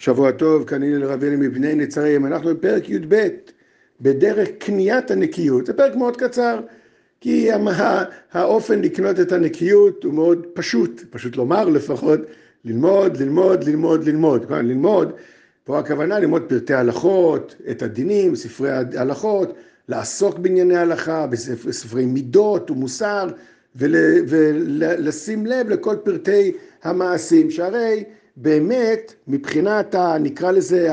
שבוע טוב, כנראה לרבינו מבני נצרים, אנחנו בפרק י"ב, בדרך קניית הנקיות. זה פרק מאוד קצר, כי האופן לקנות את הנקיות הוא מאוד פשוט, פשוט לומר לפחות, ללמוד, ללמוד, ללמוד, ללמוד. כלומר, ללמוד, פה הכוונה ללמוד פרטי הלכות, את הדינים, ספרי ההלכות, לעסוק בענייני הלכה, בספרי מידות ומוסר, ולשים לב לכל פרטי המעשים, שהרי באמת, מבחינת, ה, נקרא לזה,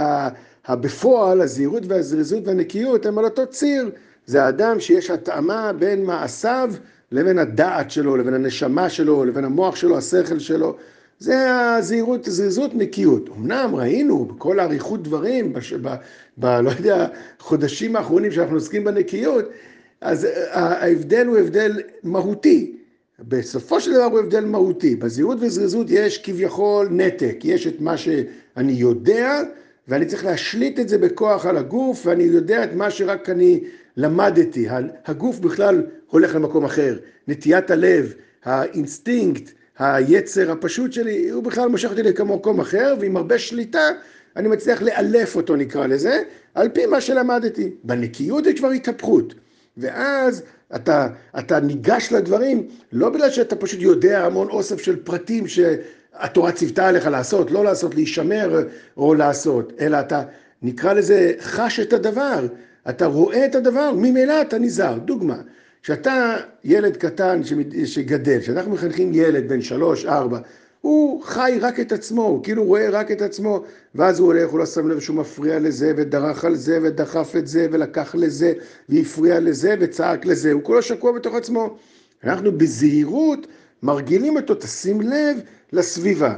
הבפועל, הזהירות והזריזות והנקיות, הם על אותו ציר. זה האדם שיש התאמה בין מעשיו לבין הדעת שלו, לבין הנשמה שלו, לבין המוח שלו, השכל שלו. זה הזהירות, זריזות, נקיות. אמנם ראינו בכל אריכות דברים, בש... ב... ב... לא יודע, חודשים האחרונים שאנחנו עוסקים בנקיות, אז ההבדל הוא הבדל מהותי. בסופו של דבר הוא הבדל מהותי. בזהירות וזריזות יש כביכול נתק, יש את מה שאני יודע, ואני צריך להשליט את זה בכוח על הגוף, ואני יודע את מה שרק אני למדתי. הגוף בכלל הולך למקום אחר. נטיית הלב, האינסטינקט, היצר הפשוט שלי, הוא בכלל מושך אותי למקום אחר, ועם הרבה שליטה אני מצליח לאלף אותו נקרא לזה, על פי מה שלמדתי. בנקיות יש כבר התהפכות. ואז אתה, אתה ניגש לדברים, לא בגלל שאתה פשוט יודע המון אוסף של פרטים שהתורה ציוותה עליך לעשות, לא לעשות, להישמר או לעשות, אלא אתה, נקרא לזה, חש את הדבר, אתה רואה את הדבר, ממילא אתה נזהר. דוגמה, כשאתה ילד קטן שגדל, כשאנחנו מחנכים ילד בן שלוש, ארבע, הוא חי רק את עצמו, הוא כאילו רואה רק את עצמו, ואז הוא הולך, הוא לא שם לב שהוא מפריע לזה, ודרך על זה, ודחף את זה, ולקח לזה, והפריע לזה, וצעק לזה, הוא כולו שקוע בתוך עצמו. אנחנו בזהירות מרגילים אותו, תשים לב לסביבה.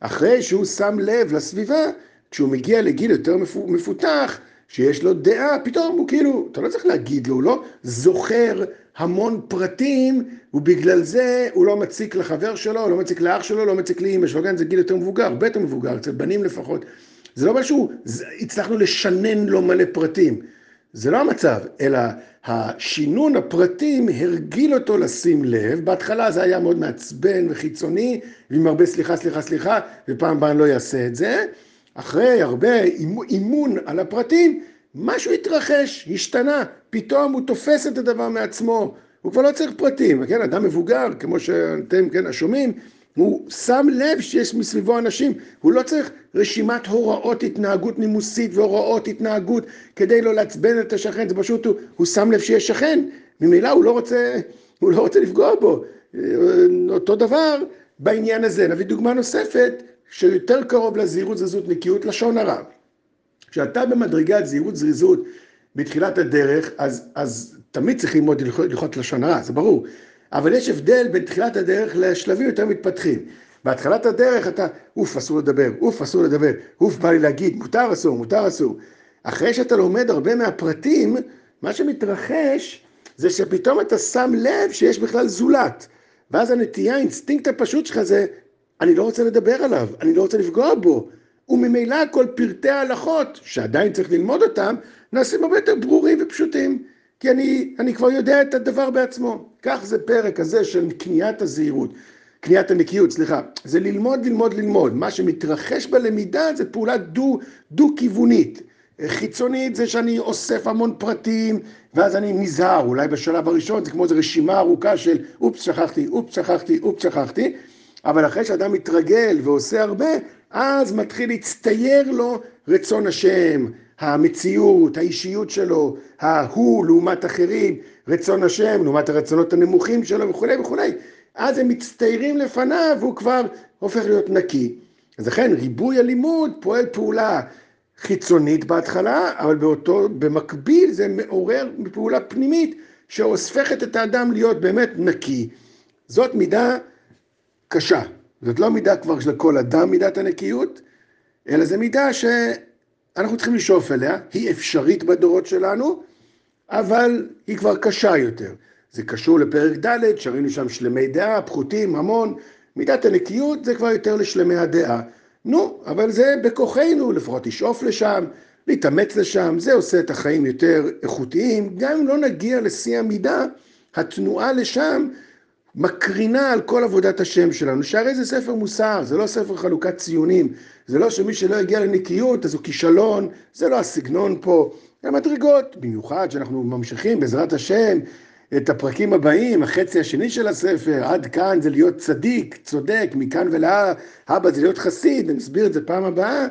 אחרי שהוא שם לב לסביבה, כשהוא מגיע לגיל יותר מפותח, שיש לו דעה, פתאום הוא כאילו, אתה לא צריך להגיד לו, הוא לא זוכר המון פרטים, ובגלל זה הוא לא מציק לחבר שלו, לא מציק לאח שלו, לא מציק לאמא שלו, כן, זה גיל יותר מבוגר, הרבה יותר מבוגר, אצל בנים לפחות. זה לא משהו, הצלחנו לשנן לו מלא פרטים. זה לא המצב, אלא השינון הפרטים הרגיל אותו לשים לב, בהתחלה זה היה מאוד מעצבן וחיצוני, ועם הרבה סליחה, סליחה, סליחה, ופעם הבאה אני לא אעשה את זה. אחרי הרבה אימון על הפרטים, משהו התרחש, השתנה, פתאום הוא תופס את הדבר מעצמו, הוא כבר לא צריך פרטים, כן, אדם מבוגר, כמו שאתם, כן, השומעים, הוא שם לב שיש מסביבו אנשים, הוא לא צריך רשימת הוראות התנהגות נימוסית והוראות התנהגות כדי לא לעצבן את השכן, זה פשוט, הוא, הוא שם לב שיש שכן, ממילא הוא לא רוצה, הוא לא רוצה לפגוע בו. אותו דבר בעניין הזה, נביא דוגמה נוספת, שיותר קרוב לזהירות זריזות נקיות לשון הרע. כשאתה במדרגת זהירות זריזות בתחילת הדרך, אז, אז תמיד צריך ללמוד ללכות לשון הרע, זה ברור. אבל יש הבדל בין תחילת הדרך לשלבים יותר מתפתחים. בהתחלת הדרך אתה, אוף, אסור לדבר, אוף, אסור לדבר, אוף, בא לי להגיד, מותר אסור, מותר אסור. אחרי שאתה לומד הרבה מהפרטים, מה שמתרחש זה שפתאום אתה שם לב שיש בכלל זולת. ואז הנטייה, האינסטינקט הפשוט שלך זה, אני לא רוצה לדבר עליו, אני לא רוצה לפגוע בו. וממילא כל פרטי ההלכות, שעדיין צריך ללמוד אותם, נעשים הרבה יותר ברורים ופשוטים. כי אני, אני כבר יודע את הדבר בעצמו. כך זה פרק הזה של קניית הזהירות, קניית הנקיות, סליחה. זה ללמוד, ללמוד, ללמוד. מה שמתרחש בלמידה זה פעולה דו, דו-כיוונית. חיצונית זה שאני אוסף המון פרטים, ואז אני נזהר, אולי בשלב הראשון זה כמו איזו רשימה ארוכה של אופס, שכחתי, אופס, שכחתי, אופס, שכחתי. אבל אחרי שאדם מתרגל ועושה הרבה, אז מתחיל להצטייר לו רצון השם, המציאות, האישיות שלו, ההוא לעומת אחרים, רצון השם לעומת הרצונות הנמוכים שלו וכולי וכולי. אז הם מצטיירים לפניו והוא כבר הופך להיות נקי. אז לכן ריבוי הלימוד פועל פעולה חיצונית בהתחלה, אבל באותו, במקביל זה מעורר פעולה פנימית שהופכת את האדם להיות באמת נקי. זאת מידה קשה. זאת לא מידה כבר של כל אדם, מידת הנקיות, אלא זו מידה שאנחנו צריכים לשאוף אליה, היא אפשרית בדורות שלנו, אבל היא כבר קשה יותר. זה קשור לפרק ד', שראינו שם שלמי דעה, פחותים, המון. מידת הנקיות זה כבר יותר לשלמי הדעה. נו, אבל זה בכוחנו, לפחות לשאוף לשם, להתאמץ לשם, זה עושה את החיים יותר איכותיים. גם אם לא נגיע לשיא המידה, התנועה לשם מקרינה על כל עבודת השם שלנו, שהרי זה ספר מוסר, זה לא ספר חלוקת ציונים, זה לא שמי שלא הגיע לנקיות אז הוא כישלון, זה לא הסגנון פה, זה מדרגות, במיוחד שאנחנו ממשיכים בעזרת השם את הפרקים הבאים, החצי השני של הספר, עד כאן זה להיות צדיק, צודק, מכאן ולהבא זה להיות חסיד, נסביר את זה פעם הבאה,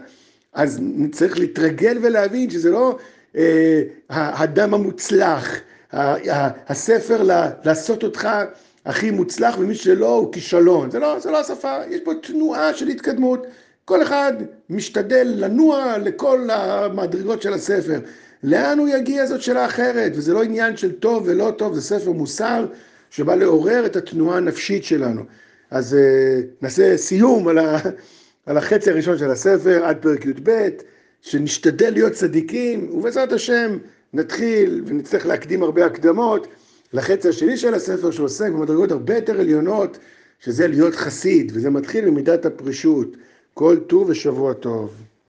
אז צריך להתרגל ולהבין שזה לא אה, האדם המוצלח, הספר לעשות אותך הכי מוצלח ומי שלא הוא כישלון, זה לא, זה לא השפה, יש פה תנועה של התקדמות, כל אחד משתדל לנוע לכל המדרגות של הספר. לאן הוא יגיע זאת שאלה אחרת, וזה לא עניין של טוב ולא טוב, זה ספר מוסר שבא לעורר את התנועה הנפשית שלנו. אז uh, נעשה סיום על, ה, על החצי הראשון של הספר עד פרק י"ב, שנשתדל להיות צדיקים, ובעזרת השם נתחיל ונצטרך להקדים הרבה הקדמות לחצי השני של הספר שעוסק במדרגות הרבה יותר עליונות, שזה להיות חסיד, וזה מתחיל ממידת הפרישות. כל טוב ושבוע טוב.